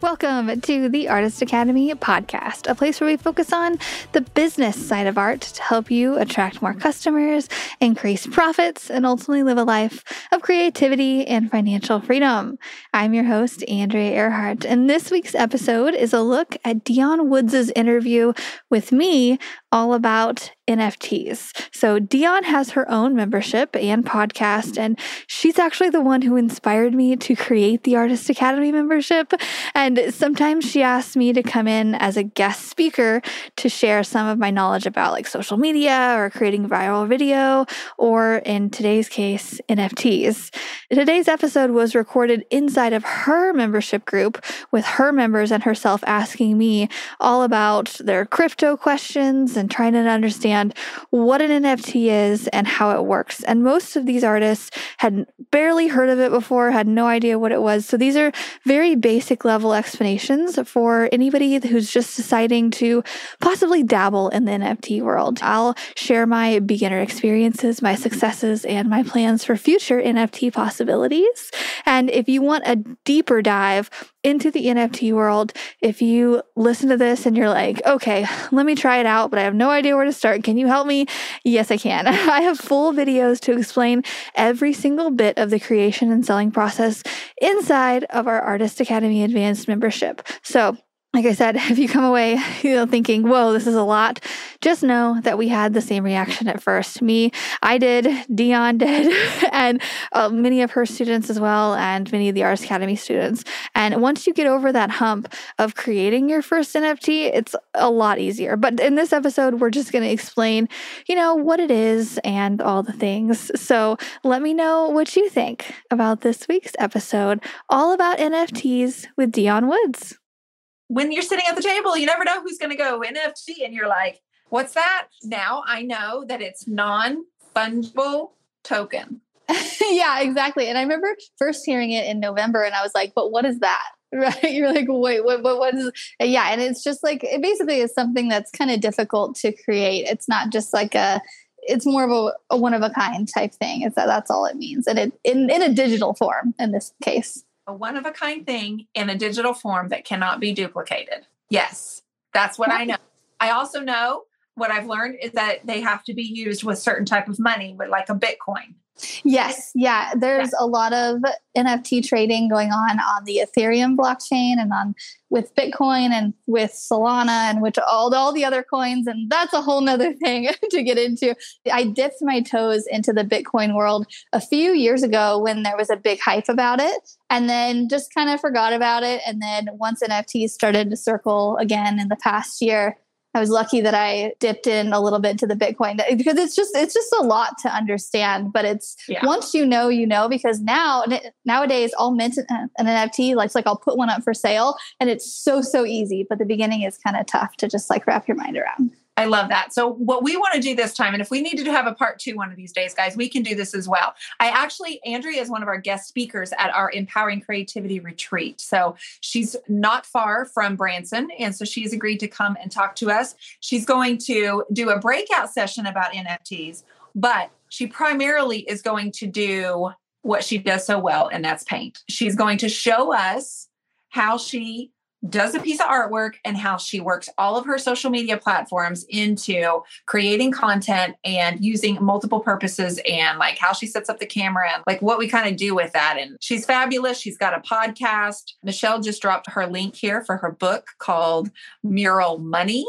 Welcome to the Artist Academy podcast, a place where we focus on the business side of art to help you attract more customers, increase profits, and ultimately live a life of creativity and financial freedom. I'm your host, Andrea Earhart, and this week's episode is a look at Dionne Woods' interview with me all about NFTs. So, Dionne has her own membership and podcast, and she's actually the one who inspired me to create the Artist Academy membership. And sometimes she asks me to come in as a guest speaker to share some of my knowledge about like social media or creating viral video, or in today's case, NFTs. Today's episode was recorded inside of her membership group with her members and herself asking me all about their crypto questions and trying to understand what an NFT is and how it works. And most of these artists had barely heard of it before, had no idea what it was. So these are very basic level explanations for anybody who's just deciding to possibly dabble in the NFT world. I'll share my beginner experiences, my successes, and my plans for future NFT possibilities. And if you want a deeper dive into the NFT world, if you listen to this and you're like, okay, let me try it out, but I have no idea where to start, can you help me? Yes, I can. I have full videos to explain every single bit of the creation and selling process inside of our Artist Academy Advanced membership. So like I said, if you come away, you know, thinking, "Whoa, this is a lot," just know that we had the same reaction at first. Me, I did, Dionne did, and uh, many of her students as well, and many of the Artist Academy students. And once you get over that hump of creating your first NFT, it's a lot easier. But in this episode, we're just going to explain, you know, what it is and all the things. So let me know what you think about this week's episode, all about NFTs with Dionne Woods when you're sitting at the table, you never know who's going to go NFT, and you're like, "What's that?" Now I know that it's non fungible token. yeah, exactly. And I remember first hearing it in November, and I was like, "But what is that?" Right? You're like, "Wait, what? What? What is?" Yeah, and it's just like it basically is something that's kind of difficult to create. It's not just like a it's more of a, a, one of a kind type thing. It's that that's all it means, and it in in a digital form in this case a one of a kind thing in a digital form that cannot be duplicated. Yes, that's what I know. I also know what I've learned is that they have to be used with certain type of money, with like a Bitcoin. Yes, yeah. There's yeah. a lot of NFT trading going on on the Ethereum blockchain and on with Bitcoin and with Solana and which all all the other coins, and that's a whole nother thing to get into. I dipped my toes into the Bitcoin world a few years ago when there was a big hype about it, and then just kind of forgot about it. And then once NFTs started to circle again in the past year, I was lucky that I dipped in a little bit to the Bitcoin because it's just it's just a lot to understand. But it's yeah. once you know, you know. Because now nowadays, I'll mint an NFT. Like like I'll put one up for sale, and it's so so easy. But the beginning is kind of tough to just like wrap your mind around. I love that. So, what we want to do this time, and if we needed to have a part two one of these days, guys, we can do this as well. I actually, Andrea is one of our guest speakers at our Empowering Creativity Retreat. So, she's not far from Branson. And so, she's agreed to come and talk to us. She's going to do a breakout session about NFTs, but she primarily is going to do what she does so well, and that's paint. She's going to show us how she does a piece of artwork and how she works all of her social media platforms into creating content and using multiple purposes and like how she sets up the camera and like what we kind of do with that. And she's fabulous. She's got a podcast. Michelle just dropped her link here for her book called Mural Money.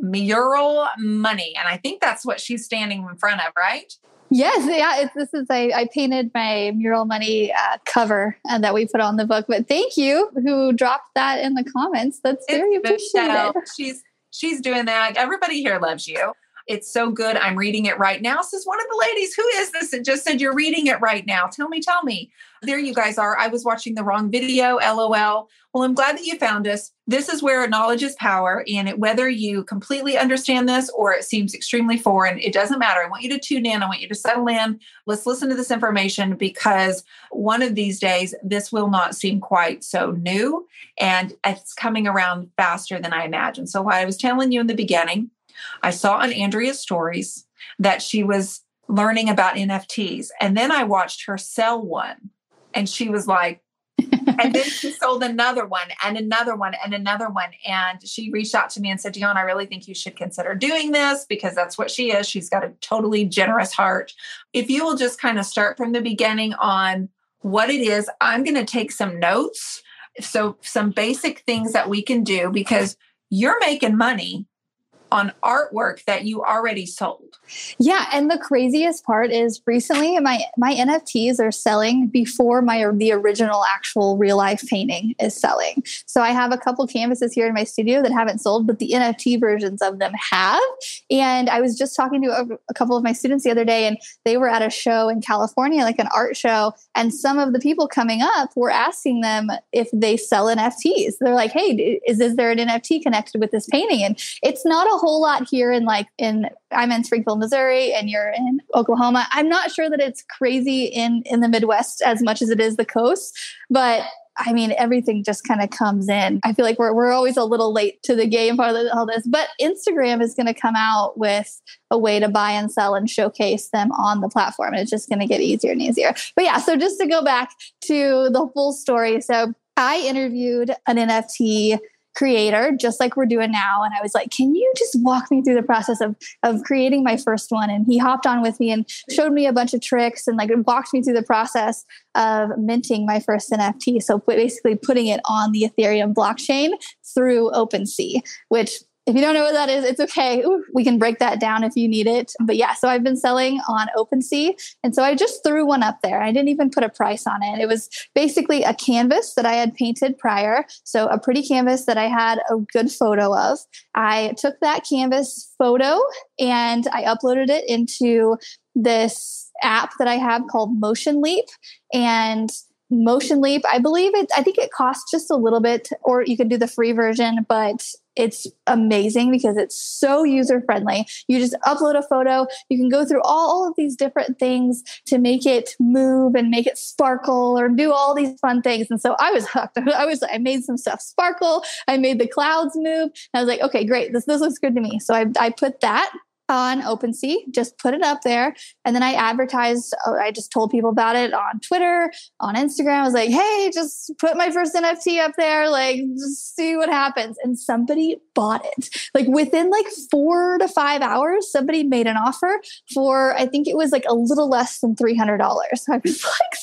Mural Money. And I think that's what she's standing in front of, right? Yes, yeah. It's, this is I, I painted my mural money uh, cover and that we put on the book. But thank you who dropped that in the comments. That's very appreciated. She's she's doing that. Everybody here loves you. It's so good. I'm reading it right now. Says one of the ladies, who is this? It just said you're reading it right now. Tell me, tell me. There you guys are. I was watching the wrong video. LOL. Well, I'm glad that you found us. This is where knowledge is power. And it, whether you completely understand this or it seems extremely foreign, it doesn't matter. I want you to tune in. I want you to settle in. Let's listen to this information because one of these days, this will not seem quite so new. And it's coming around faster than I imagined. So, what I was telling you in the beginning, I saw on Andrea's stories that she was learning about NFTs. And then I watched her sell one. And she was like, and then she sold another one and another one and another one. And she reached out to me and said, Dionne, I really think you should consider doing this because that's what she is. She's got a totally generous heart. If you will just kind of start from the beginning on what it is, I'm going to take some notes. So, some basic things that we can do because you're making money on artwork that you already sold. Yeah, and the craziest part is recently my my NFTs are selling before my the original actual real life painting is selling. So I have a couple canvases here in my studio that haven't sold, but the NFT versions of them have. And I was just talking to a, a couple of my students the other day, and they were at a show in California, like an art show, and some of the people coming up were asking them if they sell NFTs. They're like, "Hey, is is there an NFT connected with this painting?" And it's not a whole lot here in like in I'm in Springfield, Missouri, and you're in Oklahoma. I'm not sure that it's crazy in in the Midwest as much as it is the coast, but I mean, everything just kind of comes in. I feel like we're, we're always a little late to the game for all this, but Instagram is going to come out with a way to buy and sell and showcase them on the platform. And it's just going to get easier and easier. But yeah, so just to go back to the full story. So I interviewed an NFT creator, just like we're doing now. And I was like, can you just walk me through the process of, of creating my first one? And he hopped on with me and showed me a bunch of tricks and like walked me through the process of minting my first NFT. So basically putting it on the Ethereum blockchain through OpenSea, which if you don't know what that is, it's okay. Ooh, we can break that down if you need it. But yeah, so I've been selling on OpenSea. And so I just threw one up there. I didn't even put a price on it. It was basically a canvas that I had painted prior. So a pretty canvas that I had a good photo of. I took that canvas photo and I uploaded it into this app that I have called Motion Leap. And Motion Leap, I believe it, I think it costs just a little bit, or you can do the free version, but it's amazing because it's so user friendly. You just upload a photo, you can go through all, of these different things to make it move and make it sparkle or do all these fun things. And so I was hooked. I was, I made some stuff sparkle, I made the clouds move. I was like, okay, great, this, this looks good to me. So I, I put that on OpenSea, just put it up there. And then I advertised, uh, I just told people about it on Twitter, on Instagram. I was like, hey, just put my first NFT up there, like, just see what happens. And somebody bought it. Like within like four to five hours, somebody made an offer for, I think it was like a little less than $300. I was like,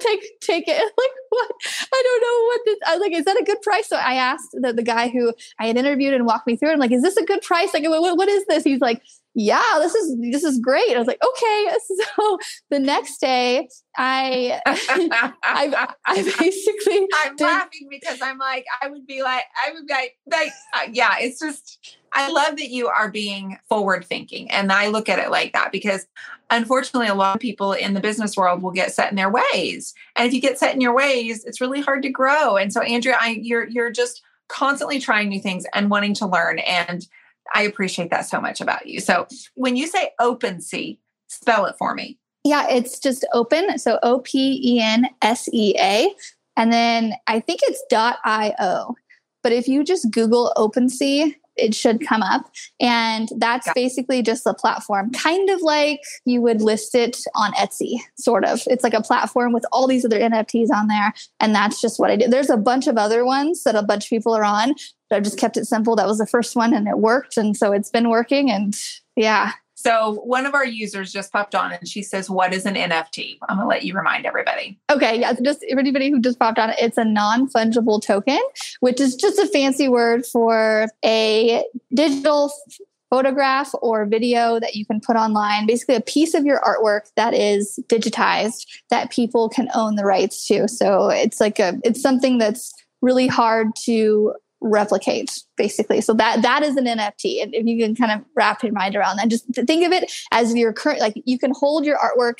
take, take it. Like, what? I don't know what this, I was like, is that a good price? So I asked the, the guy who I had interviewed and walked me through it. I'm like, is this a good price? Like, what, what is this? He's like, yeah, this is this is great. I was like, okay. So the next day, I I, I basically I'm did, laughing because I'm like, I would be like, I would be like, like uh, yeah, it's just I love that you are being forward thinking, and I look at it like that because unfortunately, a lot of people in the business world will get set in their ways, and if you get set in your ways, it's really hard to grow. And so, Andrea, I you're you're just constantly trying new things and wanting to learn and I appreciate that so much about you. So when you say open OpenSea, spell it for me. Yeah, it's just open. So O P E N S E A. And then I think it's .io. But if you just Google OpenSea, it should come up. And that's basically just a platform, kind of like you would list it on Etsy, sort of. It's like a platform with all these other NFTs on there. And that's just what I did. There's a bunch of other ones that a bunch of people are on. I just kept it simple. That was the first one and it worked. And so it's been working. And yeah, so one of our users just popped on and she says, What is an NFT? I'm gonna let you remind everybody. Okay, yeah. So just anybody who just popped on, it's a non-fungible token, which is just a fancy word for a digital photograph or video that you can put online, basically a piece of your artwork that is digitized that people can own the rights to. So it's like a it's something that's really hard to replicate basically. So that that is an nft and if you can kind of wrap your mind around that. Just think of it as your current like you can hold your artwork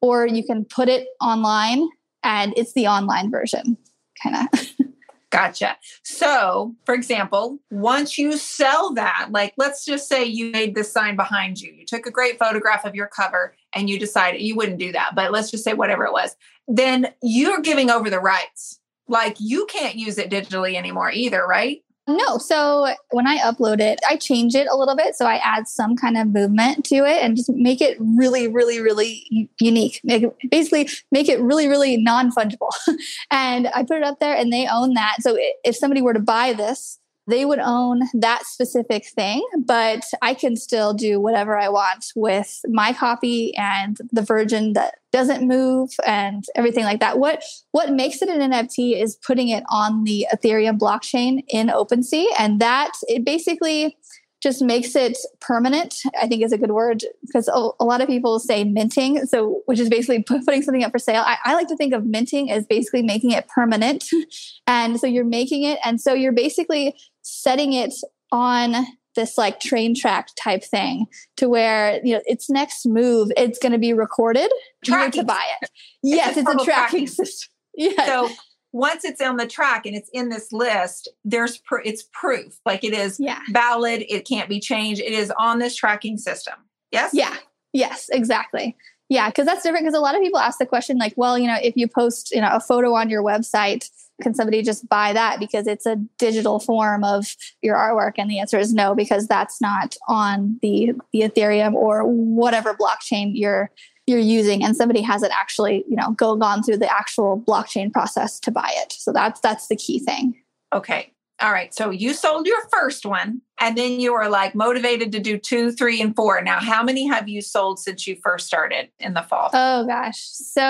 or you can put it online and it's the online version kind of Gotcha. So, for example, once you sell that, like let's just say you made this sign behind you, you took a great photograph of your cover and you decided you wouldn't do that, but let's just say whatever it was, then you're giving over the rights like you can't use it digitally anymore either, right? No. So when I upload it, I change it a little bit. So I add some kind of movement to it and just make it really, really, really unique. Make basically make it really, really non fungible. and I put it up there and they own that. So if somebody were to buy this, they would own that specific thing, but I can still do whatever I want with my copy and the version that doesn't move and everything like that. What what makes it an NFT is putting it on the Ethereum blockchain in OpenSea, and that it basically just makes it permanent i think is a good word because a, lot of people say minting so which is basically putting something up for sale I, I, like to think of minting as basically making it permanent and so you're making it and so you're basically setting it on this like train track type thing to where you know its next move it's going to be recorded tracking. to buy it. Yes it's, it's a tracking, tracking system. yeah so once it's on the track and it's in this list there's pr- it's proof like it is yeah. valid it can't be changed it is on this tracking system. Yes? Yeah. Yes exactly. Yeah because that's different because a lot of people ask the question like well you know if you post you know a photo on your website can somebody just buy that because it's a digital form of your artwork? And the answer is no because that's not on the the ethereum or whatever blockchain you're you're using. And somebody hasn't actually you know go gone through the actual blockchain process to buy it. So that's that's the key thing. Okay all right. So you sold your first one and then you were like motivated to do two, three, and four. Now, how many have you sold since you first started in the fall? Oh, gosh. So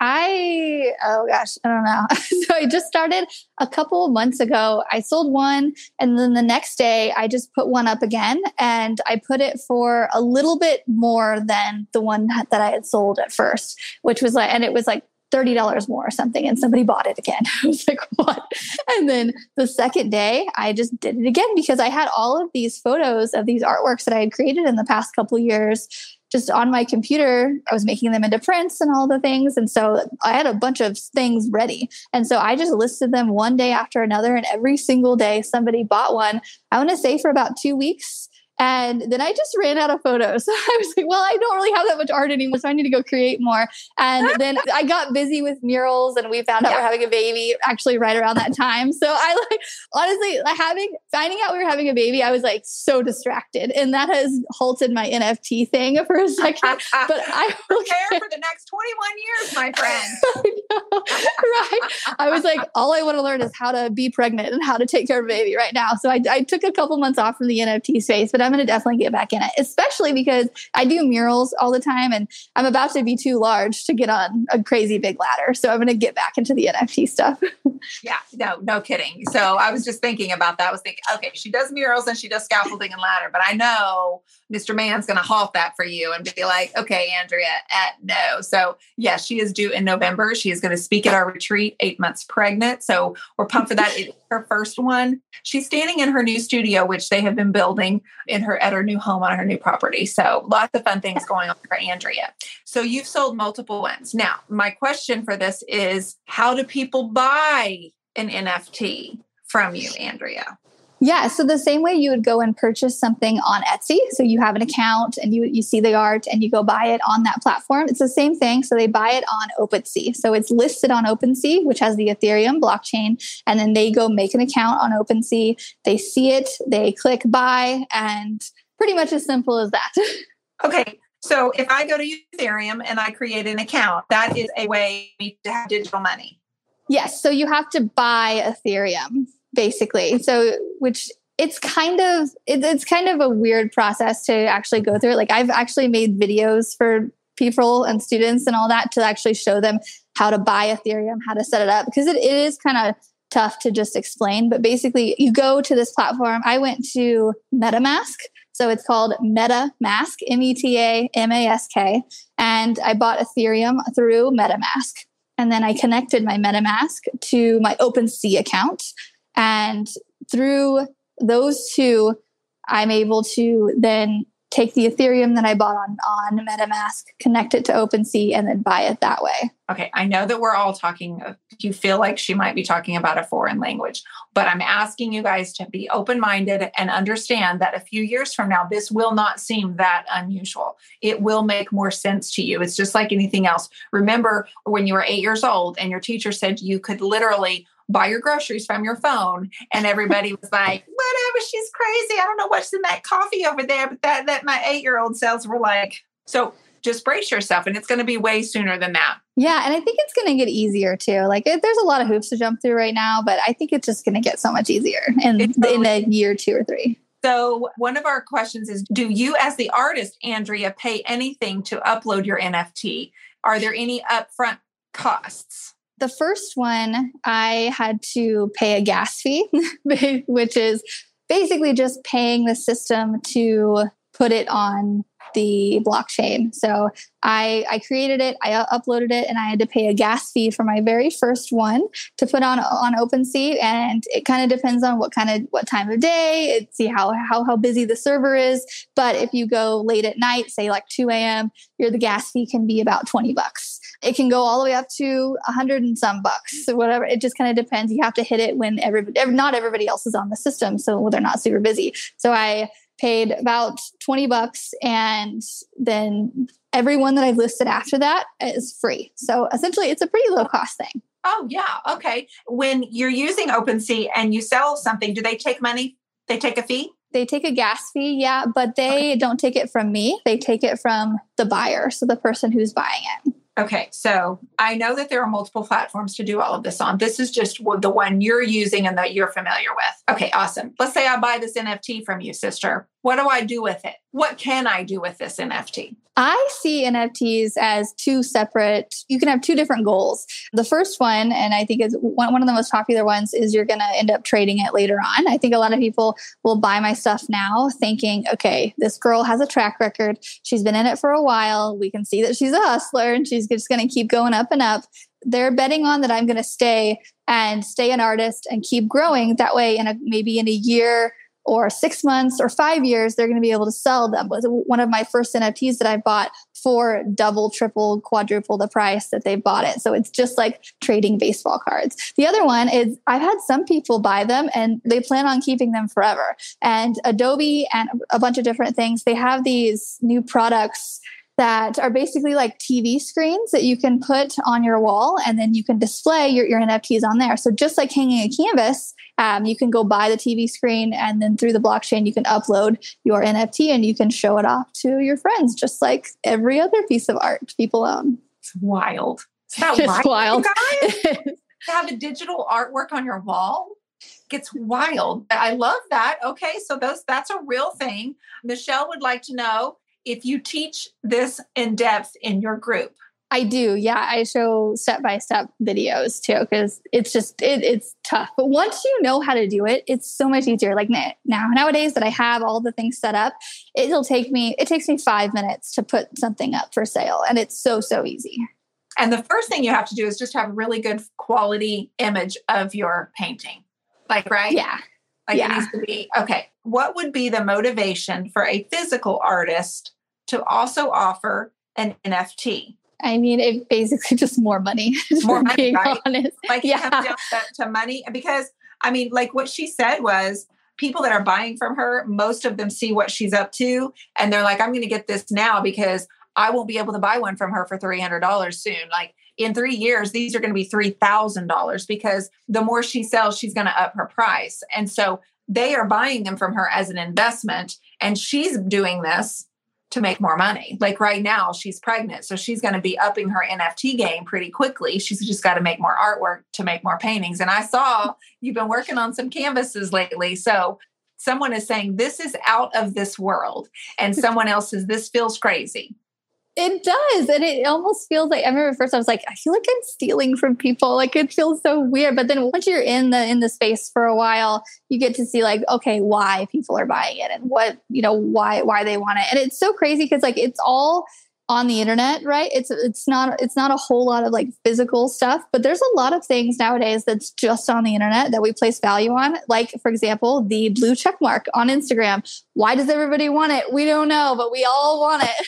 I, oh, gosh, I don't know. so I just started a couple months ago. I sold one. And then the next day, I just put one up again and I put it for a little bit more than the one that I had sold at first, which was like, and it was like $30 more or something and somebody bought it again. I was like, what? And then the second day, I just did it again because I had all of these photos of these artworks that I had created in the past couple years just on my computer. I was making them into prints and all the things. And so I had a bunch of things ready. And so I just listed them one day after another. And every single day, somebody bought one. I want to say for about two weeks. And then I just ran out of photos. I was like, well, I don't really have that much art anymore, so I need to go create more. And then I got busy with murals and we found out yeah. we're having a baby actually right around that time. So I like honestly like having finding out we were having a baby, I was like so distracted. And that has halted my NFT thing for a second. but I prepare for the next 21 years, my friend. right. I was like, all I want to learn is how to be pregnant and how to take care of a baby right now. So I, I took a couple months off from the NFT space, but I'm going to definitely get back in it, especially because I do murals all the time and I'm about to be too large to get on a crazy big ladder. So I'm going to get back into the NFT stuff. yeah, no, no kidding. So I was just thinking about that. I was thinking, okay, she does murals and she does scaffolding and ladder, but I know Mr. Man's going to halt that for you and be like, okay, Andrea, at no. So yes, she is due in November. She is going to speak at our retreat, eight months pregnant. So we're pumped for that. It's her first one. She's standing in her new studio, which they have been building in her at her new home on her new property. So lots of fun things going on for Andrea. So you've sold multiple ones. Now, my question for this is how do people buy an NFT from you, Andrea? Yeah, so the same way you would go and purchase something on Etsy, so you have an account and you you see the art and you go buy it on that platform. It's the same thing. So they buy it on OpenSea. So it's listed on OpenSea, which has the Ethereum blockchain, and then they go make an account on OpenSea. They see it, they click buy, and pretty much as simple as that. okay. So if I go to Ethereum and I create an account, that is a way to have digital money. Yes. So you have to buy Ethereum basically. So, which it's kind of it, it's kind of a weird process to actually go through. Like I've actually made videos for people and students and all that to actually show them how to buy Ethereum, how to set it up because it, it is kind of tough to just explain. But basically, you go to this platform. I went to MetaMask. So it's called MetaMask, M E T A M A S K. And I bought Ethereum through MetaMask. And then I connected my MetaMask to my OpenSea account. And through those two, I'm able to then take the Ethereum that I bought on, on MetaMask, connect it to OpenSea, and then buy it that way. Okay. I know that we're all talking, uh, you feel like she might be talking about a foreign language, but I'm asking you guys to be open minded and understand that a few years from now, this will not seem that unusual. It will make more sense to you. It's just like anything else. Remember when you were eight years old and your teacher said you could literally buy your groceries from your phone. And everybody was like, whatever, she's crazy. I don't know what's in that coffee over there, but that, that my eight year old selves were like, so just brace yourself and it's going to be way sooner than that. Yeah, and I think it's going to get easier too. Like it, there's a lot of hoops to jump through right now, but I think it's just going to get so much easier in, in a year, two or three. So, one of our questions is Do you, as the artist, Andrea, pay anything to upload your NFT? Are there any upfront costs? The first one, I had to pay a gas fee, which is basically just paying the system to put it on the blockchain. So I, I created it, I uploaded it, and I had to pay a gas fee for my very first one to put on on OpenSea. And it kind of depends on what kind of what time of day, it, see how how how busy the server is. But if you go late at night, say like 2 a.m., your the gas fee can be about 20 bucks. It can go all the way up to a hundred and some bucks, or whatever. It just kind of depends. You have to hit it when everybody, not everybody else is on the system, so they're not super busy. So I paid about 20 bucks and then everyone that I've listed after that is free. So essentially it's a pretty low cost thing. Oh yeah, okay. When you're using OpenSea and you sell something, do they take money? They take a fee? They take a gas fee, yeah, but they okay. don't take it from me. They take it from the buyer, so the person who's buying it. Okay, so I know that there are multiple platforms to do all of this on. This is just the one you're using and that you're familiar with. Okay, awesome. Let's say I buy this NFT from you, sister. What do I do with it? What can I do with this NFT? I see NFTs as two separate, you can have two different goals. The first one, and I think is one, one of the most popular ones, is you're going to end up trading it later on. I think a lot of people will buy my stuff now thinking, okay, this girl has a track record. She's been in it for a while. We can see that she's a hustler and she's just going to keep going up and up. They're betting on that I'm going to stay and stay an artist and keep growing. That way, in a, maybe in a year, or six months or five years, they're going to be able to sell them. One of my first NFTs that I bought for double, triple, quadruple the price that they bought it. So it's just like trading baseball cards. The other one is I've had some people buy them and they plan on keeping them forever. And Adobe and a bunch of different things, they have these new products that are basically like TV screens that you can put on your wall and then you can display your, your NFTs on there. So just like hanging a canvas, um, you can go buy the TV screen and then through the blockchain, you can upload your NFT and you can show it off to your friends, just like every other piece of art people own. It's wild. Is that it's wild? Guys? to have a digital artwork on your wall gets wild. I love that. Okay, so those that's a real thing. Michelle would like to know if you teach this in depth in your group. I do. Yeah, I show step by step videos too because it's just it, it's tough. But once you know how to do it, it's so much easier. Like now nowadays that I have all the things set up, it'll take me it takes me 5 minutes to put something up for sale and it's so so easy. And the first thing you have to do is just have a really good quality image of your painting. Like right? Yeah. Like yeah. it needs to be okay. What would be the motivation for a physical artist to also offer an NFT. I mean, it basically just more money. More money, right? Honest. Like yeah. down to, money because I mean, like what she said was people that are buying from her, most of them see what she's up to, and they're like, "I'm going to get this now because I won't be able to buy one from her for three hundred dollars soon." Like in three years, these are going to be three thousand dollars because the more she sells, she's going to up her price, and so they are buying them from her as an investment, and she's doing this to make more money. Like right now, she's pregnant, so she's going to be upping her NFT game pretty quickly. She's just got to make more artwork to make more paintings. And I saw you've been working on some canvases lately. So someone is saying this is out of this world, and someone else says this feels crazy. It does. And it almost feels like I remember first I was like, I feel like I'm stealing from people. Like it feels so weird. But then once you're in the in the space for a while, you get to see like, okay, why people are buying it and what, you know, why why they want it. And it's so crazy because like it's all on the internet right it's it's not it's not a whole lot of like physical stuff but there's a lot of things nowadays that's just on the internet that we place value on like for example the blue check mark on instagram why does everybody want it? We don't know, but we all want it.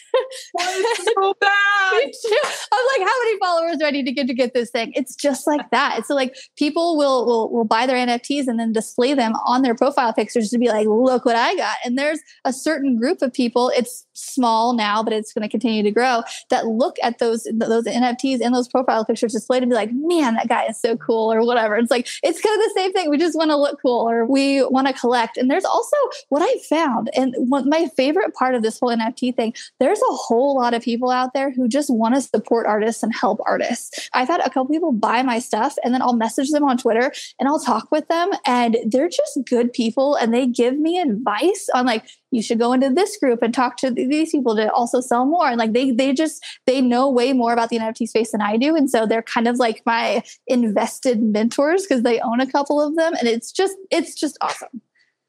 so bad. I'm like, how many followers do I need to get to get this thing? It's just like that. It's so like people will, will will buy their NFTs and then display them on their profile pictures to be like, look what I got. And there's a certain group of people. It's small now, but it's going to continue to grow. That look at those those NFTs and those profile pictures displayed and be like, man, that guy is so cool, or whatever. It's like it's kind of the same thing. We just want to look cool, or we want to collect. And there's also what I found found. And my favorite part of this whole NFT thing, there's a whole lot of people out there who just want to support artists and help artists. I've had a couple people buy my stuff and then I'll message them on Twitter and I'll talk with them and they're just good people and they give me advice on like you should go into this group and talk to these people to also sell more and like they they just they know way more about the nft space than i do and so they're kind of like my invested mentors because they own a couple of them and it's just it's just awesome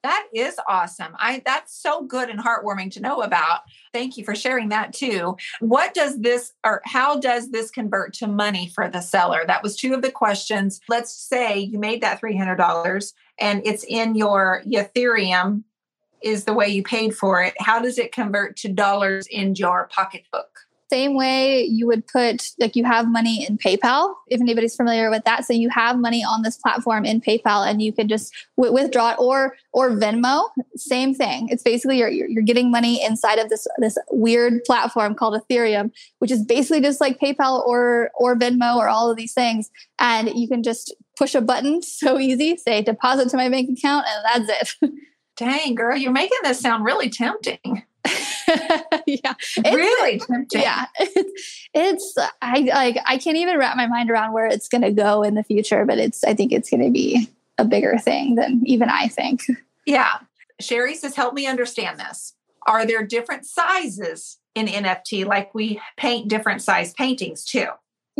that is awesome. I that's so good and heartwarming to know about. Thank you for sharing that too. What does this or how does this convert to money for the seller? That was two of the questions. Let's say you made that $300 and it's in your Ethereum is the way you paid for it. How does it convert to dollars in your pocketbook? Same way you would put like you have money in PayPal, if anybody's familiar with that. So you have money on this platform in PayPal, and you can just w- withdraw it, or or Venmo, same thing. It's basically you're you're getting money inside of this this weird platform called Ethereum, which is basically just like PayPal or or Venmo or all of these things, and you can just push a button so easy, say deposit to my bank account, and that's it. Dang, girl, you're making this sound really tempting. yeah, it's really tempting. Yeah, it's, it's I like I can't even wrap my mind around where it's going to go in the future, but it's I think it's going to be a bigger thing than even I think. Yeah, Sherry says, help me understand this. Are there different sizes in NFT? Like we paint different size paintings too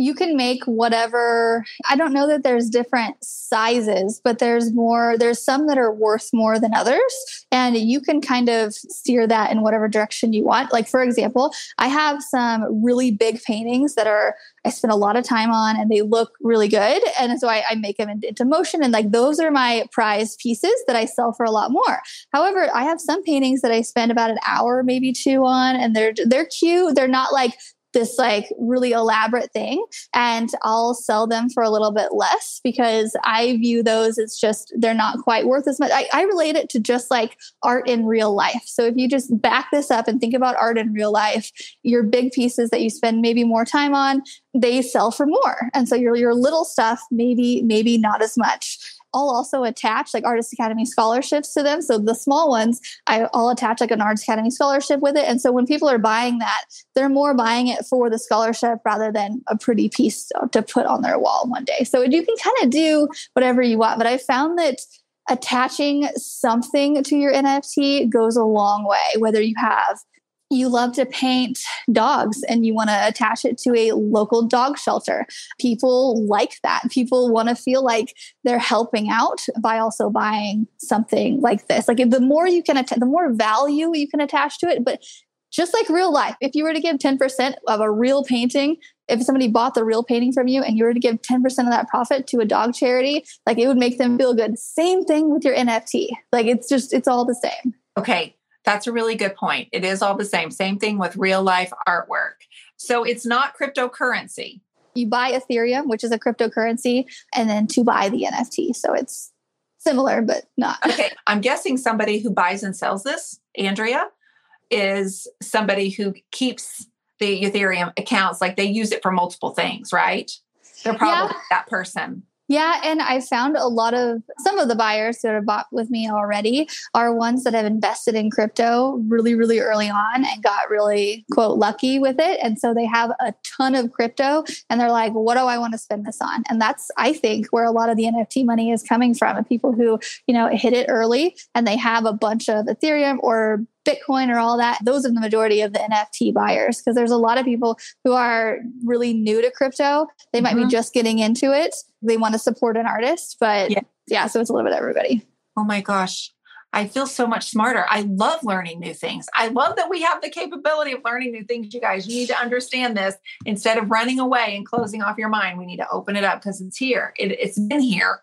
you can make whatever i don't know that there's different sizes but there's more there's some that are worth more than others and you can kind of steer that in whatever direction you want. Like for example i have some really big paintings that are i spend a lot of time on and they look really good and so i, I make them into motion and like those are my prize pieces that i sell for a lot more. However i have some paintings that i spend about an hour maybe two on and they're they're cute. They're not like this like really elaborate thing and I'll sell them for a little bit less because I view those as just they're not quite worth as much. I, I, relate it to just like art in real life. So if you just back this up and think about art in real life, your big pieces that you spend maybe more time on, they sell for more. And so your your little stuff maybe maybe not as much. I'll also attach like Artist Academy scholarships to them. So the small ones, I, will attach like an Artist Academy scholarship with it. And so when people are buying that, they're more buying it for the scholarship rather than a pretty piece to put on their wall one day. So you can kind of do whatever you want. But I found that attaching something to your NFT goes a long way, whether you have you love to paint dogs and you want to attach it to a local dog shelter. People like that. People want to feel like they're helping out by also buying something like this. Like the more you can, att- the more value you can attach to it. But just like real life, if you were to give 10% of a real painting, if somebody bought the real painting from you and you were to give 10% of that profit to a dog charity, like it would make them feel good. Same thing with your NFT. Like it's just, it's all the same. Okay. That's a really good point. It is all the same. Same thing with real life artwork. So it's not cryptocurrency. You buy Ethereum, which is a cryptocurrency, and then to buy the NFT. So it's similar, but not. Okay. I'm guessing somebody who buys and sells this, Andrea, is somebody who keeps the Ethereum accounts. Like they use it for multiple things, right? They're probably yeah. that person. Yeah, and I found a lot of some of the buyers that have bought with me already are ones that have invested in crypto really, really early on and got really quote lucky with it. And so they have a ton of crypto and they're like, what do I want to spend this on? And that's, I think, where a lot of the NFT money is coming from. And people who, you know, hit it early and they have a bunch of Ethereum or Bitcoin or all that, those are the majority of the NFT buyers because there's a lot of people who are really new to crypto. They might mm-hmm. be just getting into it. They want to support an artist, but yeah. yeah, so it's a little bit everybody. Oh my gosh. I feel so much smarter. I love learning new things. I love that we have the capability of learning new things, you guys. You need to understand this. Instead of running away and closing off your mind, we need to open it up because it's here. It, it's been here.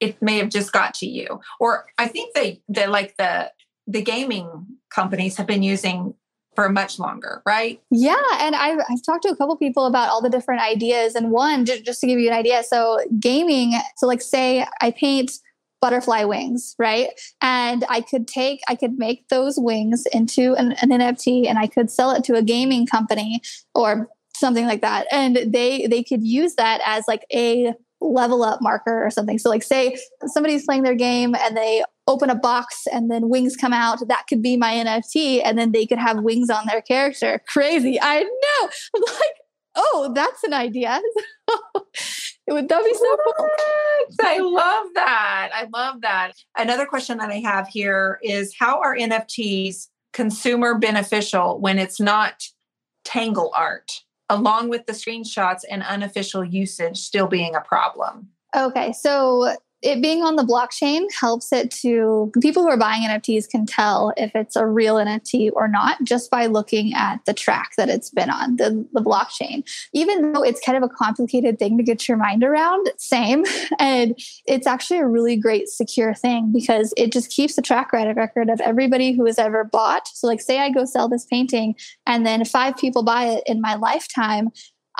It may have just got to you. Or I think they, they like the the gaming companies have been using for much longer, right? Yeah, and I've, I've talked to a couple people about all the different ideas. And one, just, just to give you an idea, so gaming, so like say I paint butterfly wings, right? And I could take, I could make those wings into an, an NFT and I could sell it to a gaming company or something like that. And they they could use that as like a level up marker or something. So like say somebody's playing their game and they open a box and then wings come out, that could be my NFT and then they could have wings on their character. Crazy. I know. I'm like, oh, that's an idea. it would that be so cool. I love that. I love that. Another question that I have here is how are NFTs consumer beneficial when it's not tangle art, along with the screenshots and unofficial usage still being a problem? Okay, so it being on the blockchain helps it to people who are buying NFTs can tell if it's a real NFT or not just by looking at the track that it's been on, the, the blockchain. Even though it's kind of a complicated thing to get your mind around, same. And it's actually a really great secure thing because it just keeps a track record of everybody who has ever bought. So, like, say I go sell this painting and then five people buy it in my lifetime,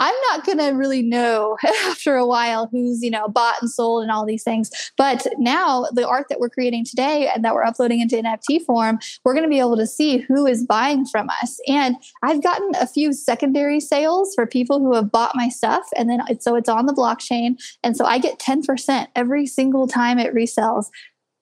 I'm not going to really know after a while who's, you know, bought and sold and all these things. But now the art that we're creating today and that we're uploading into NFT form, we're going to be able to see who is buying from us. And I've gotten a few secondary sales for people who have bought my stuff. And then so it's on the blockchain. And so I get 10% every single time it resells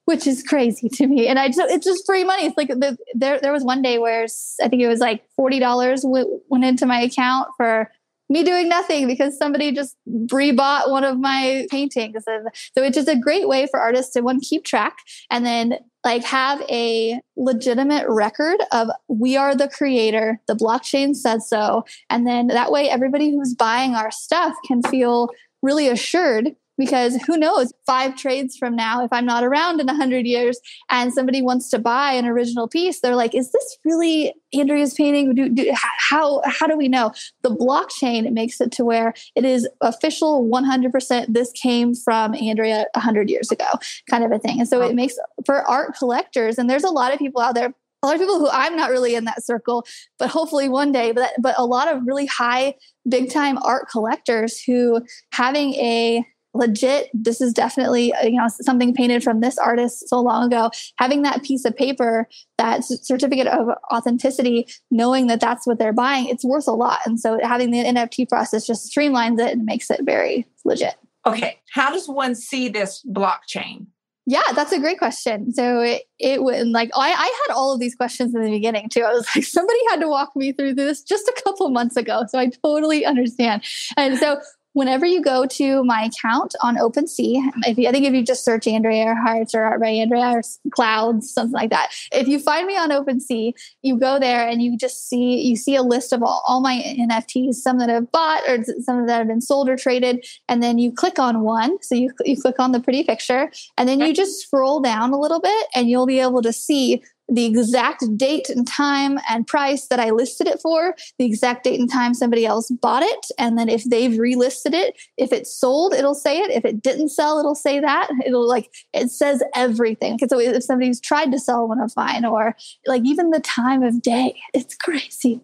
which is crazy to me. And I just, it's just free money. It's like the, there, there was one day where I think it was like $40 w- went into my account for me doing nothing because somebody just rebought one of my paintings. And so it's just a great way for artists to one keep track and then like have a legitimate record of we are the creator, the blockchain said so. And then that way everybody who's buying our stuff can feel really assured because who knows five trades from now if i'm not around in 100 years and somebody wants to buy an original piece they're like is this really andrea's painting? Do, do, how how do we know? The blockchain makes it to where it is official 100% this came from andrea 100 years ago kind of a thing. And so it makes for art collectors and there's a lot of people out there a lot of people who I'm not really in that circle, but hopefully one day, but but a lot of really high big time art collectors who having a legit this is definitely uh, you know something painted from this artist so long ago having that piece of paper that certificate of authenticity knowing that that's what they're buying it's worth a lot and so having the nft process just streamlines it and makes it very legit okay how does one see this blockchain yeah, that's a great question. So it, it would like I, I had all of these questions in the beginning too. I was like, somebody had to walk me through this just a couple months ago. So I totally understand. And so whenever you go to my account on OpenSea, if you, I think if you just search Andrea Hearts or Art by Andrea or Clouds, something like that, if you find me on OpenSea, you go there and you just see you see a list of all, all my NFTs, some that I've bought or some that have been sold or traded, and then you click on one. So you you click on the pretty picture, and then you just scroll down a little bit, and you'll be able to see the exact date and time and price that I listed it for, the exact date and time somebody else bought it. And then if they've relisted it, if it sold, it'll say it. If it didn't sell, it'll say that. It'll like, it says everything. So if somebody's tried to sell one of mine or like even the time of day, it's crazy.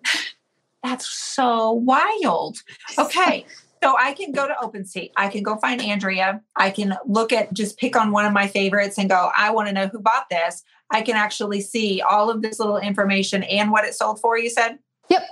That's so wild. Okay. So I can go to OpenSea. I can go find Andrea. I can look at just pick on one of my favorites and go, I want to know who bought this. I can actually see all of this little information and what it sold for, you said? Yep.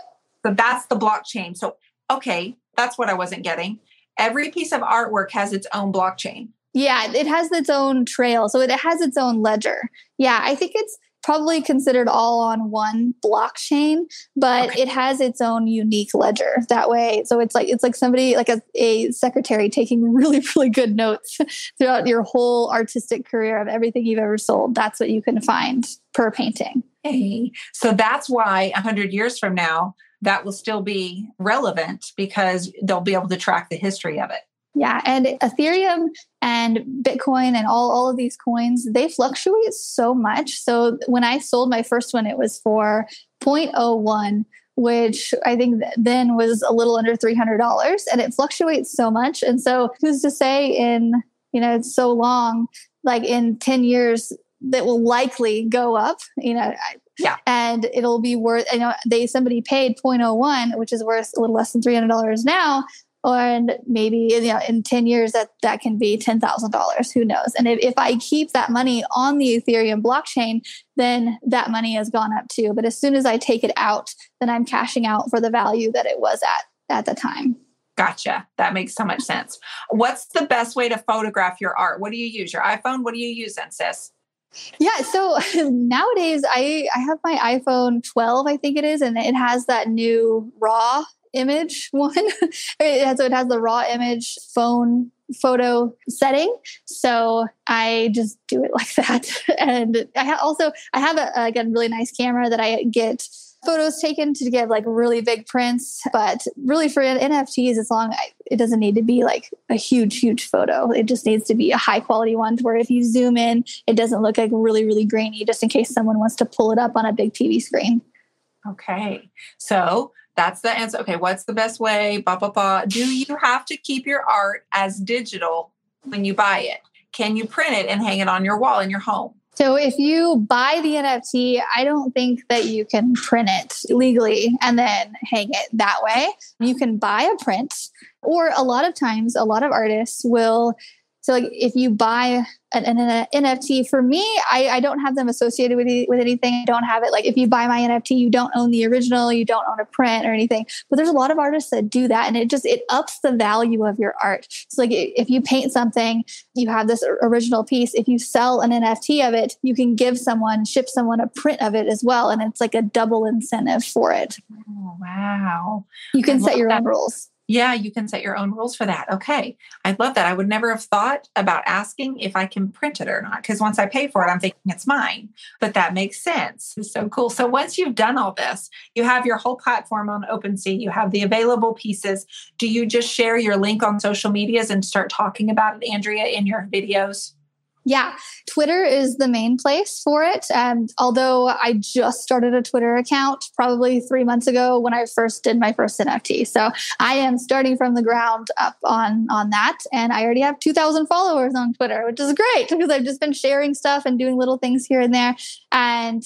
So that's the blockchain. So, okay, that's what I wasn't getting. Every piece of artwork has its own blockchain. Yeah, it has its own trail. So it has its own ledger. Yeah, I think it's probably considered all on one blockchain, but okay. it has its own unique ledger that way. So it's like it's like somebody like a, a secretary taking really really good notes throughout your whole artistic career of everything you've ever sold. That's what you can find per painting. So that's why a hundred years from now that will still be relevant because they'll be able to track the history of it. Yeah, and Ethereum and Bitcoin and all, all of these coins, they fluctuate so much. So when I sold my first one, it was for 0.01, which I think then was a little under $300 and it fluctuates so much. And so who's to say in, you know, it's so long, like in 10 years, that will likely go up. You know, Yeah. And it'll be worth, you know they, somebody paid 0.01, which is worth a little less than $300 now. And maybe you know, in 10 years that that can be $10,000. Who knows? And if, if I keep that money on the Ethereum blockchain, then that money has gone up too. But as soon as I take it out, then I'm cashing out for the value that it was at at the time. Gotcha. That makes so much sense. What's the best way to photograph your art? What do you use? Your iPhone? What do you use then, sis? Yeah, so nowadays I I have my iPhone 12, I think it is, and it has that new raw image one. so it has the raw image phone photo setting. So I just do it like that. And I ha- also I have a, again really nice camera that I get photos taken to get like really big prints but really for nfts as long it doesn't need to be like a huge huge photo it just needs to be a high quality one where if you zoom in it doesn't look like really really grainy just in case someone wants to pull it up on a big tv screen okay so that's the answer okay what's the best way blah blah blah do you have to keep your art as digital when you buy it can you print it and hang it on your wall in your home so if you buy the NFT, I don't think that you can print it legally and then hang it that way. You can buy a print, or a lot of times, a lot of artists will. So, like, if you buy an, an, an, NFT. For me, I, I don't have them associated with, with anything. I don't have it like if you buy my NFT, you don't own the original, you don't own a print or anything. But there's a lot of artists that do that, and it just it ups the value of your art. So like if you paint something, you have this original piece. If you sell an NFT of it, you can give someone, ship someone a print of it as well, and it's like a double incentive for it. Oh, wow! You can set your that. own rules. Yeah, you can set your own rules for that. Okay. I love that. I would never have thought about asking if I can print it or not. Because once I pay for it, I'm thinking it's mine. But that makes sense. It's so cool. So once you've done all this, you have your whole platform on OpenSea, you have the available pieces. Do you just share your link on social medias and start talking about it, Andrea, in your videos? Yeah, Twitter is the main place for it. And although I just started a Twitter account probably three months ago when I first did my first NFT, so I am starting from the ground up on on that. And I already have two thousand followers on Twitter, which is great because I've just been sharing stuff and doing little things here and there. And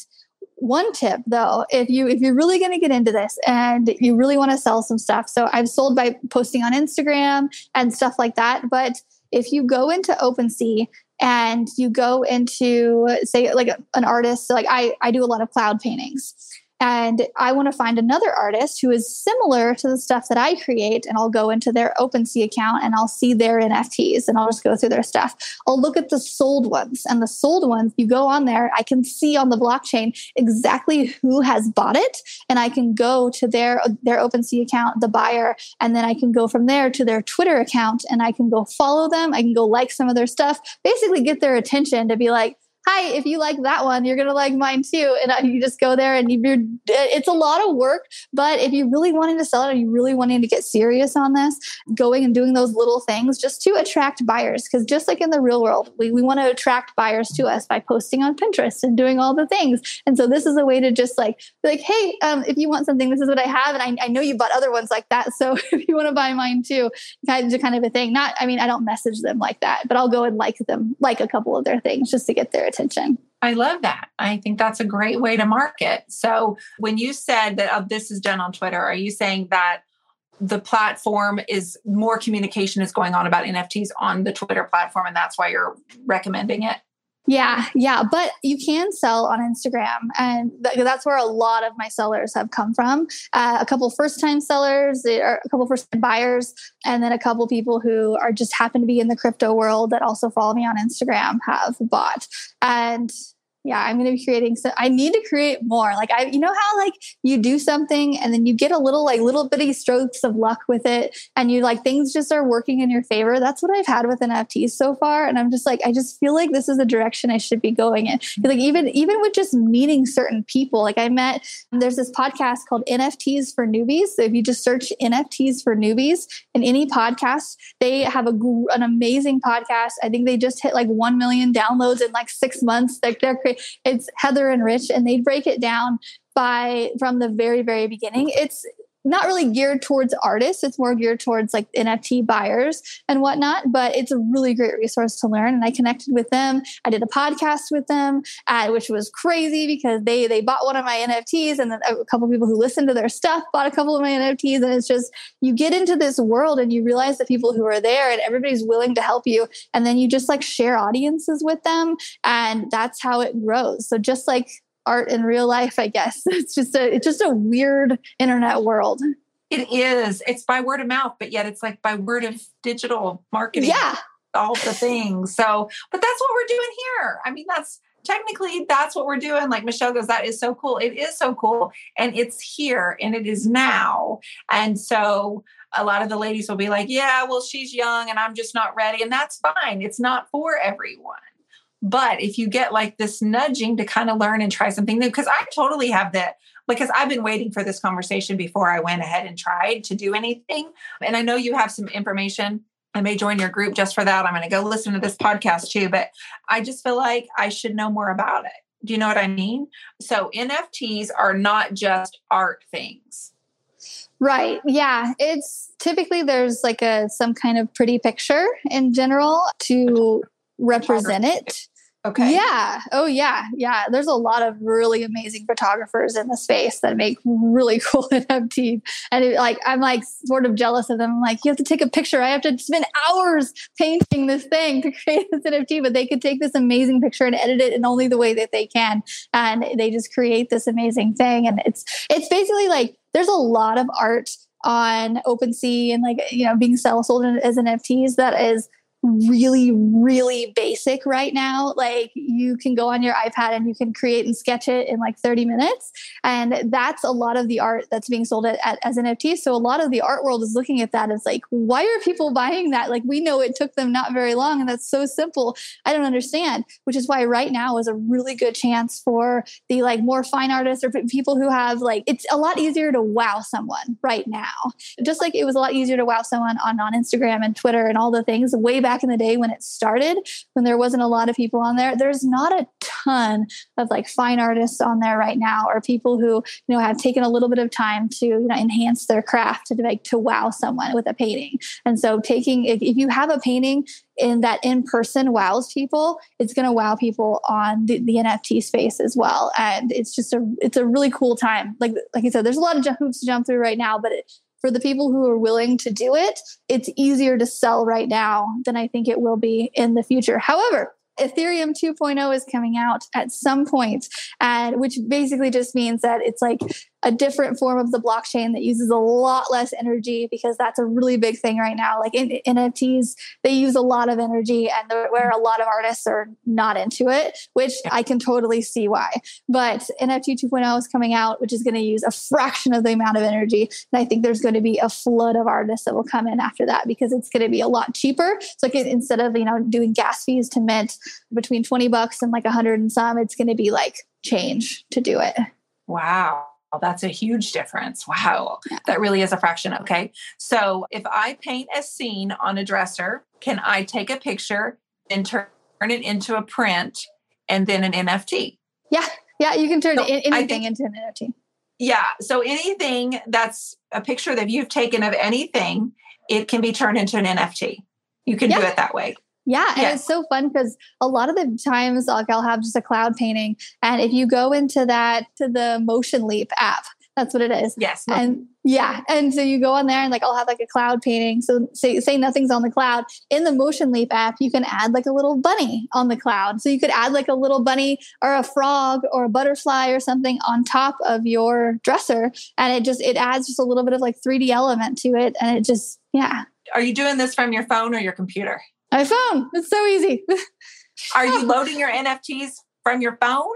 one tip though if you if you're really going to get into this and you really want to sell some stuff so i've sold by posting on instagram and stuff like that but if you go into OpenSea and you go into say like an artist like i i do a lot of cloud paintings and I want to find another artist who is similar to the stuff that I create, and I'll go into their OpenSea account and I'll see their NFTs and I'll just go through their stuff. I'll look at the sold ones, and the sold ones, you go on there, I can see on the blockchain exactly who has bought it, and I can go to their their OpenSea account, the buyer, and then I can go from there to their Twitter account, and I can go follow them. I can go like some of their stuff, basically get their attention to be like hi, if you like that one, you're going to like mine too. And you just go there and you're, it's a lot of work. But if you're really wanting to sell it and you're really wanting to get serious on this, going and doing those little things just to attract buyers. Because just like in the real world, we, we want to attract buyers to us by posting on Pinterest and doing all the things. And so this is a way to just like, be like, hey, um, if you want something, this is what I have. And I, I know you bought other ones like that. So if you want to buy mine too, kind of, kind of a thing. Not, I mean, I don't message them like that, but I'll go and like them, like a couple of their things just to get their attention. I love that. I think that's a great way to market. So, when you said that oh, this is done on Twitter, are you saying that the platform is more communication is going on about NFTs on the Twitter platform, and that's why you're recommending it? Yeah, yeah, but you can sell on Instagram, and th- that's where a lot of my sellers have come from. Uh, a couple first-time sellers, eh, or a couple first-time buyers, and then a couple people who are just happen to be in the crypto world that also follow me on Instagram have bought. And yeah i'm going to be creating so i need to create more. Like i you know how like you do something and then you get a little like little bitty strokes of luck with it and you like things just are working in your favor? That's what i've had with nfts so far and i'm just like i just feel like this is the direction i should be going in. Like even even with just meeting certain people like i met there's this podcast called nfts for newbies. So if you just search nfts for newbies in any podcast they have a an amazing podcast. I think they just hit like 1 million downloads in like six months. Like they're, it's Heather and Rich, and they break it down by from the very very beginning. It's not really geared towards artists. It's more geared towards like NFT buyers and whatnot. But it's a really great resource to learn. And I connected with them. I did a podcast with them, uh, which was crazy because they they bought one of my NFTs, and then a couple people who listened to their stuff bought a couple of my NFTs. And it's just you get into this world and you realize the people who are there, and everybody's willing to help you. And then you just like share audiences with them, and that's how it grows. So just like art in real life, I guess. It's just a it's just a weird internet world. It is. It's by word of mouth, but yet it's like by word of digital marketing. Yeah. All the things. So, but that's what we're doing here. I mean, that's technically that's what we're doing. Like Michelle goes, that is so cool. It is so cool. And it's here and it is now. And so a lot of the ladies will be like, yeah, well, she's young and I'm just not ready. And that's fine. It's not for everyone. But if you get like this nudging to kind of learn and try something new, because I totally have that, because I've been waiting for this conversation before I went ahead and tried to do anything. And I know you have some information. I may join your group just for that. I'm going to go listen to this podcast too, but I just feel like I should know more about it. Do you know what I mean? So NFTs are not just art things. Right. Yeah. It's typically there's like a some kind of pretty picture in general to represent it. Okay. Yeah. Oh, yeah. Yeah. There's a lot of really amazing photographers in the space that make really cool NFTs. And it, like, I'm like sort of jealous of them. I'm like, you have to take a picture. I have to spend hours painting this thing to create this NFT, but they could take this amazing picture and edit it in only the way that they can. And they just create this amazing thing. And it's, it's basically like, there's a lot of art on OpenSea and like, you know, being sell sold as NFTs that is really, really basic right now. Like you can go on your iPad and you can create and sketch it in like 30 minutes. And that's a lot of the art that's being sold at, at, as NFT. So a lot of the art world is looking at that as like, why are people buying that? Like we know it took them not very long and that's so simple. I don't understand, which is why right now is a really good chance for the like more fine artists or people who have like, it's a lot easier to wow someone right now. Just like it was a lot easier to wow someone on, on Instagram and Twitter and all the things way back in the day when it started, when there wasn't a lot of people on there, there's not a ton of like fine artists on there right now or people who, you know, have taken a little bit of time to, you know, enhance their craft to like to wow someone with a painting. And so taking if, if you have a painting in that in person wows people, it's going to wow people on the, the NFT space as well. And it's just a it's a really cool time. Like like I said, there's a lot of hoops to jump through right now, but it, for the people who are willing to do it, it's easier to sell right now than I think it will be in the future. However, Ethereum 2.0 is coming out at some point, and which basically just means that it's like a different form of the blockchain that uses a lot less energy because that's a really big thing right now. Like in, NFTs, they use a lot of energy, and where a lot of artists are not into it, which I can totally see why. But NFT 2.0 is coming out, which is going to use a fraction of the amount of energy, and I think there's going to be a flood of artists that will come in after that because it's going to be a lot cheaper. So like instead of you know doing gas fees to mint between 20 bucks and like a hundred and some, it's going to be like change to do it. Wow. That's a huge difference. Wow. Yeah. That really is a fraction. Okay. So if I paint a scene on a dresser, can I take a picture and turn it into a print and then an NFT? Yeah. Yeah. You can turn so anything think, into an NFT. Yeah. So anything that's a picture that you've taken of anything, it can be turned into an NFT. You can yeah. do it that way. Yeah, and it's so fun because a lot of the times like I'll have just a cloud painting, and if you go into that to the Motion Leap app, that's what it is. Yes. And yeah, and so you go on there and like I'll have like a cloud painting. So say say nothing's on the cloud in the Motion Leap app, you can add like a little bunny on the cloud. So you could add like a little bunny or a frog or a butterfly or something on top of your dresser, and it just it adds just a little bit of like 3D element to it, and it just yeah. Are you doing this from your phone or your computer? My phone. It's so easy. Are you loading your NFTs from your phone?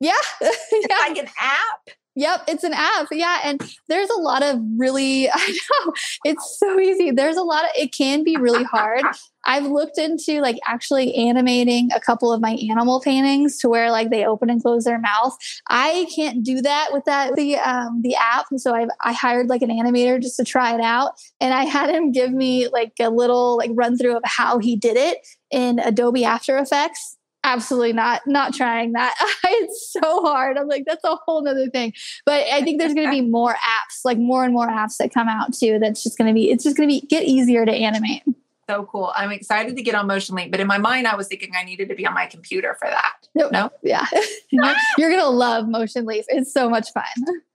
Yeah. yeah. like an app? Yep, it's an app. Yeah. And there's a lot of really, I know it's so easy. There's a lot of, it can be really hard. I've looked into like actually animating a couple of my animal paintings to where like they open and close their mouth. I can't do that with that, the, um, the app. So I, I hired like an animator just to try it out. And I had him give me like a little like run through of how he did it in Adobe After Effects absolutely not not trying that. It's so hard. I'm like that's a whole nother thing. But i think there's going to be more apps like more and more apps that come out too that's just going to be it's just going to be get easier to animate. So cool. I'm excited to get on Motion Leap but in my mind i was thinking i needed to be on my computer for that. No no? Yeah. You're going to love Motion Leap. It's so much fun.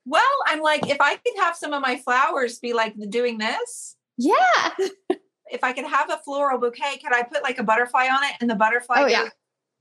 Well i'm like if i could have some of my flowers be like doing this yeah. if I could have a floral bouquet, could I put like a butterfly on it and the butterfly? Oh, yeah.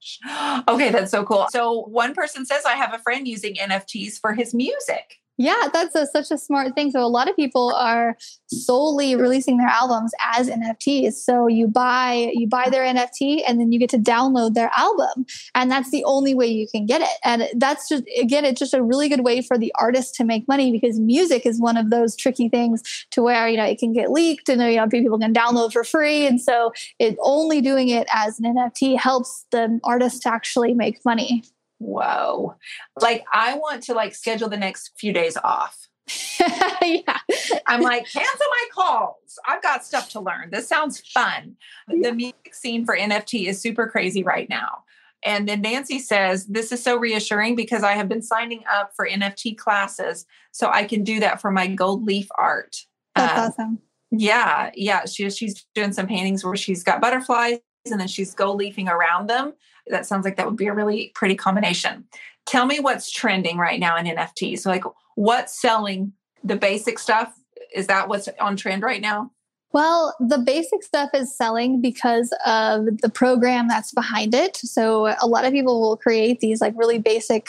okay, that's so cool. So one person says I have a friend using NFTs for his music. Yeah, that's a, such a smart thing. So a lot of people are solely releasing their albums as NFTs. So you buy you buy their NFT and then you get to download their album, and that's the only way you can get it. And that's just again, it's just a really good way for the artist to make money because music is one of those tricky things to where you know it can get leaked and you know people can download for free, and so it only doing it as an NFT helps the artist to actually make money whoa. Like i want to like schedule the next few days off. Yeah. I'm like cancel my calls. I've got stuff to learn. This sounds fun. The music scene for nft is super crazy right now. And then nancy says this is so reassuring because i have been signing up for nft classes so i can do that for my gold leaf art. That's um, awesome. yeah yeah she, she's doing some paintings where she's got butterflies and then she's gold leafing around them that sounds like that would be a really pretty combination. Tell me what's trending right now in NFTs. So like what's selling the basic stuff? Is that what's on trend right now? Well, the basic stuff is selling because of the program that's behind it. So a lot of people will create these like really basic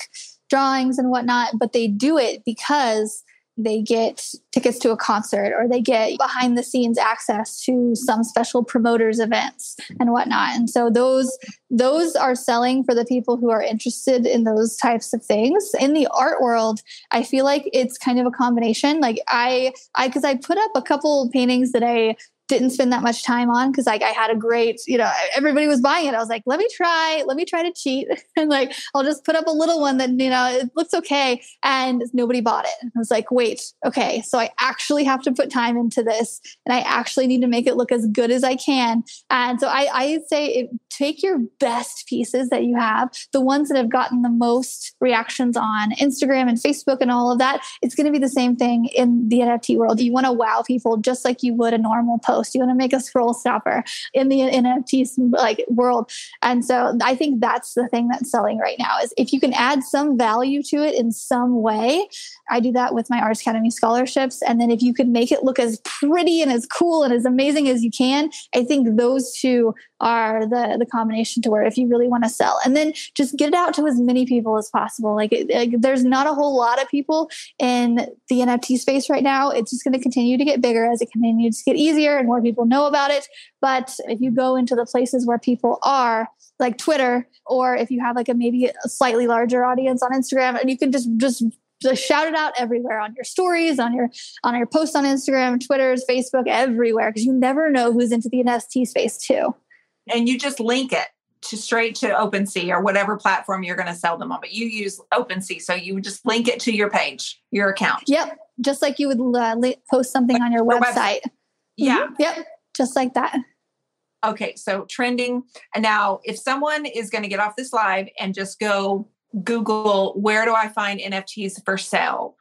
drawings and whatnot, but they do it because they get tickets to a concert or they get behind the scenes access to some special promoters events and whatnot. And so those those are selling for the people who are interested in those types of things. In the art world i feel like it's kind of a combination. Like i i because i put up a couple paintings that i didn't spend that much time on because like I had a great, you know, everybody was buying it. I was like, let me try, let me try to cheat. and like I'll just put up a little one that, you know, it looks okay. And nobody bought it. I was like, wait, okay. So I actually have to put time into this and I actually need to make it look as good as I can. And so I I say it, take your best pieces that you have, the ones that have gotten the most reactions on Instagram and Facebook and all of that. It's going to be the same thing in the NFT world. You want to wow people just like you would a normal post post. You want to make a scroll stopper in the NFT like world. And so I think that's the thing that's selling right now is if you can add some value to it in some way. I do that with my Arts Academy scholarships. And then if you could make it look as pretty and as cool and as amazing as you can, I think those two are the the combination to where if you really want to sell and then just get it out to as many people as possible like, it, like there's not a whole lot of people in the nft space right now it's just going to continue to get bigger as it continues to get easier and more people know about it. But if you go into the places where people are, like Twitter, or if you have like a maybe slightly larger audience on Instagram, and you can just just just shout it out everywhere on your stories, on your on your posts on Instagram, Twitter's, Facebook, everywhere, because you never know who's into the NFT space too. And you just link it to straight to OpenSea or whatever platform you're going to sell them on. But you use OpenSea, so you just link it to your page, your account. Yep, just like you would uh, post something on your, your website. website. Yeah. Mm-hmm. Yep. Just like that. Okay. So trending. And now, if someone is going to get off this live and just go Google, where do I find NFTs for sale?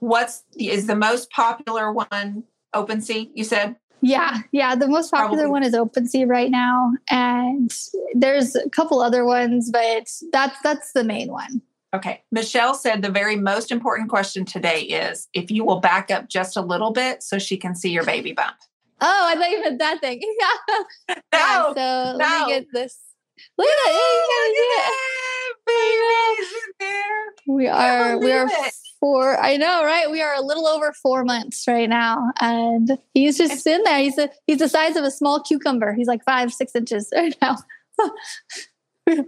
What's is the most popular one OpenSea? You said. Yeah, yeah. The most popular Probably. one is OpenSea right now, and there's a couple other ones, but that's that's the main one. Okay. Michelle said the very most important question today is if you will back up just a little bit so she can see your baby bump. Oh, I thought you meant that thing. no, yeah, so no. let me get this. Look at that. We are we are it. four. I know, right? We are a little over four months right now. And he's just in there. He's a, he's the size of a small cucumber. He's like five, six inches right now. Good.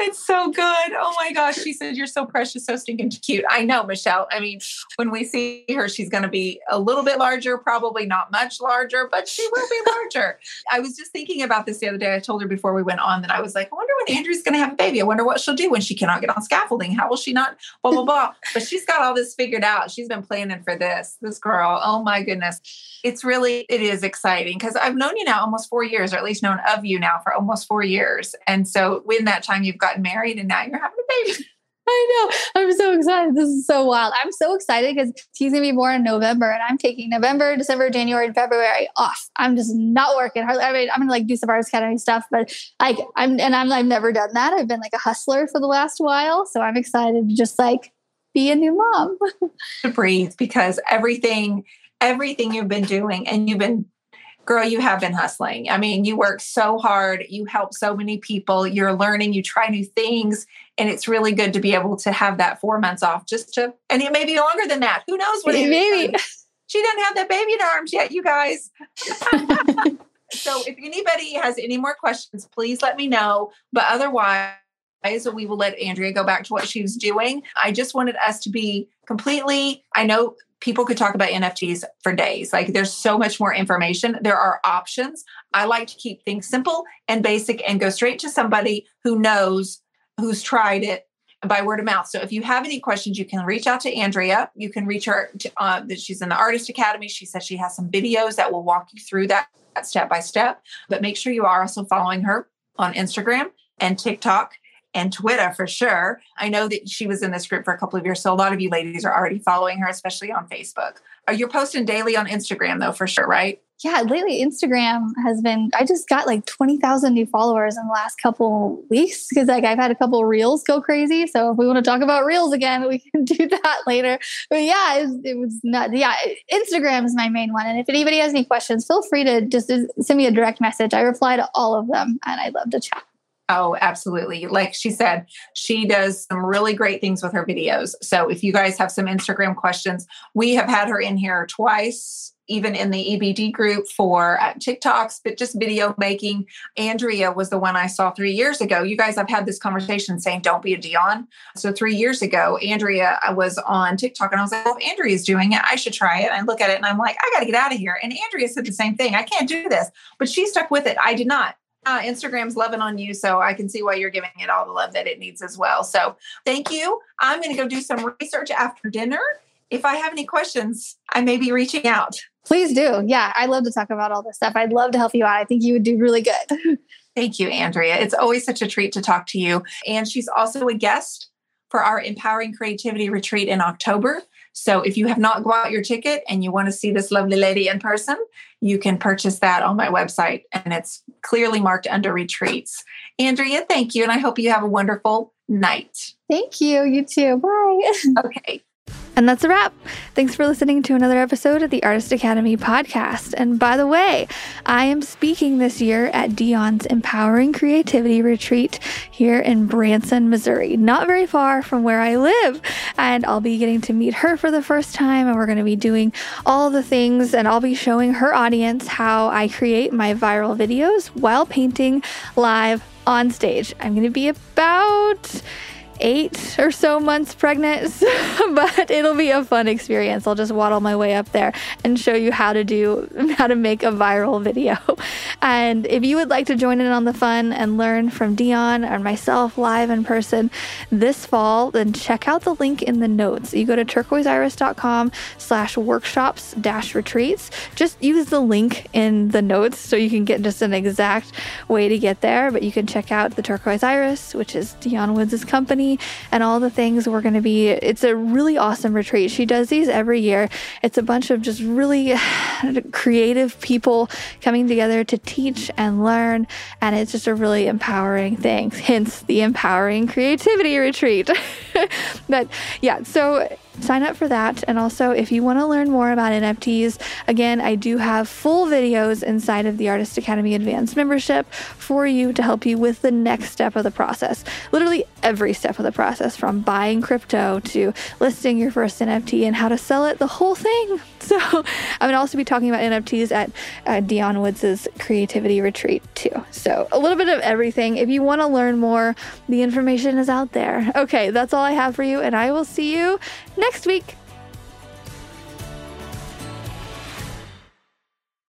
It's so good. Oh my gosh. She said, You're so precious, so stinking cute. I know, Michelle. I mean, when we see her, she's going to be a little bit larger, probably not much larger, but she will be larger. I was just thinking about this the other day. I told her before we went on that I was like, I wonder when Andrea's going to have a baby. I wonder what she'll do when she cannot get on scaffolding. How will she not? Blah, blah, blah. but she's got all this figured out. She's been planning for this, this girl. Oh my goodness. It's really, it is exciting because I've known you now almost four years, or at least known of you now for almost four years. And so in that time, you've gotten married and now you're having a baby. I know. I'm so excited. This is so wild. I'm so excited because he's gonna be born in November, and I'm taking November, December, January, and February off. I'm just not working. I mean, I'm gonna like do some artist academy stuff, but like I'm and I'm I've never done that. I've been like a hustler for the last while, so I'm excited to just like be a new mom. to breathe because everything, everything you've been doing, and you've been girl, you have been hustling. I mean, you work so hard, you help so many people, you're learning, you try new things, and it's really good to be able to have that four months off just to, and it may be longer than that. Who knows what maybe she doesn't have that baby in arms yet, you guys. so if anybody has any more questions, please let me know. But otherwise, we will let Andrea go back to what she was doing. I just wanted us to be completely, I know people could talk about NFTs for days. Like there's so much more information. There are options. I like to keep things simple and basic and go straight to somebody who knows, who's tried it by word of mouth. So if you have any questions, you can reach out to Andrea. You can reach her. To, uh, she's in the Artist Academy. She says she has some videos that will walk you through that step by step. But make sure you are also following her on Instagram and TikTok and Twitter for sure. I know that she was in this group for a couple of years. So a lot of you ladies are already following her, especially on Facebook. You're you posting daily on Instagram though, for sure, right? Yeah, lately Instagram has been. I just got like twenty thousand new followers in the last couple weeks because like I've had a couple reels go crazy. So if we want to talk about reels again, we can do that later. But yeah, it, it was not. Yeah, Instagram is my main one. And if anybody has any questions, feel free to just send me a direct message. I reply to all of them, and I'd love to chat. Oh, absolutely. Like she said, she does some really great things with her videos. So if you guys have some Instagram questions, we have had her in here twice, even in the EBD group for uh, TikToks, but just video making. Andrea was the one I saw three years ago. You guys I've had this conversation saying, don't be a Dionne. So three years ago, Andrea uh, was on TikTok and I was like, well, if Andrea's doing it, I should try it. I look at it and I'm like, I got to get out of here. And Andrea said the same thing. I can't do this, but she stuck with it. I did not uh, Instagram's loving on you. So I can see why you're giving it all the love that it needs as well. So thank you. I'm going to go do some research after dinner. If I have any questions, I may be reaching out. Please do. Yeah, I love to talk about all this stuff. I'd love to help you out. I think you would do really good. Thank you, Andrea. It's always such a treat to talk to you. And she's also a guest for our Empowering Creativity Retreat in October. So if you have not bought your ticket and you want to see this lovely lady in person, you can purchase that on my website and it's clearly marked under retreats. Andrea, thank you. And I hope you have a wonderful night. Thank you. You too. Bye. okay. And that's a wrap. Thanks for listening to another episode of the Artist Academy podcast. And by the way, I am speaking this year at Dionne's Empowering Creativity Retreat here in Branson, Missouri, not very far from where I live. And I'll be getting to meet her for the first time, and we're going to be doing all the things, and I'll be showing her audience how I create my viral videos while painting live on stage. I'm going to be about eight or so months pregnant, but it'll be a fun experience. I'll just waddle my way up there and show you how to do, how to make a viral video. And if you would like to join in on the fun and learn from Dionne or myself live in person this fall, then check out the link in the notes. You go to turquoiseiris.com slash workshops dash retreats. Just use the link in the notes so you can get just an exact way to get there. But you can check out the Turquoise Iris, which is Dionne Woods' company and all the things we're going to be. It's a really awesome retreat. She does these every year. It's a bunch of just really creative people coming together to teach and learn. And it's just a really empowering thing. Hence the empowering creativity retreat. but yeah, so sign up for that. And also, if you want to learn more about NFTs, again, I do have full videos inside of the Artist Academy Advanced membership for you to help you with the next step of the process. Literally every step of the process from buying crypto to listing your first NFT and how to sell it, the whole thing. So, I'm going to also be talking about NFTs at uh, Dionne Woods' creativity retreat too. So, a little bit of everything. If you want to learn more, the information is out there. Okay, that's all I have for you, and I will see you next week.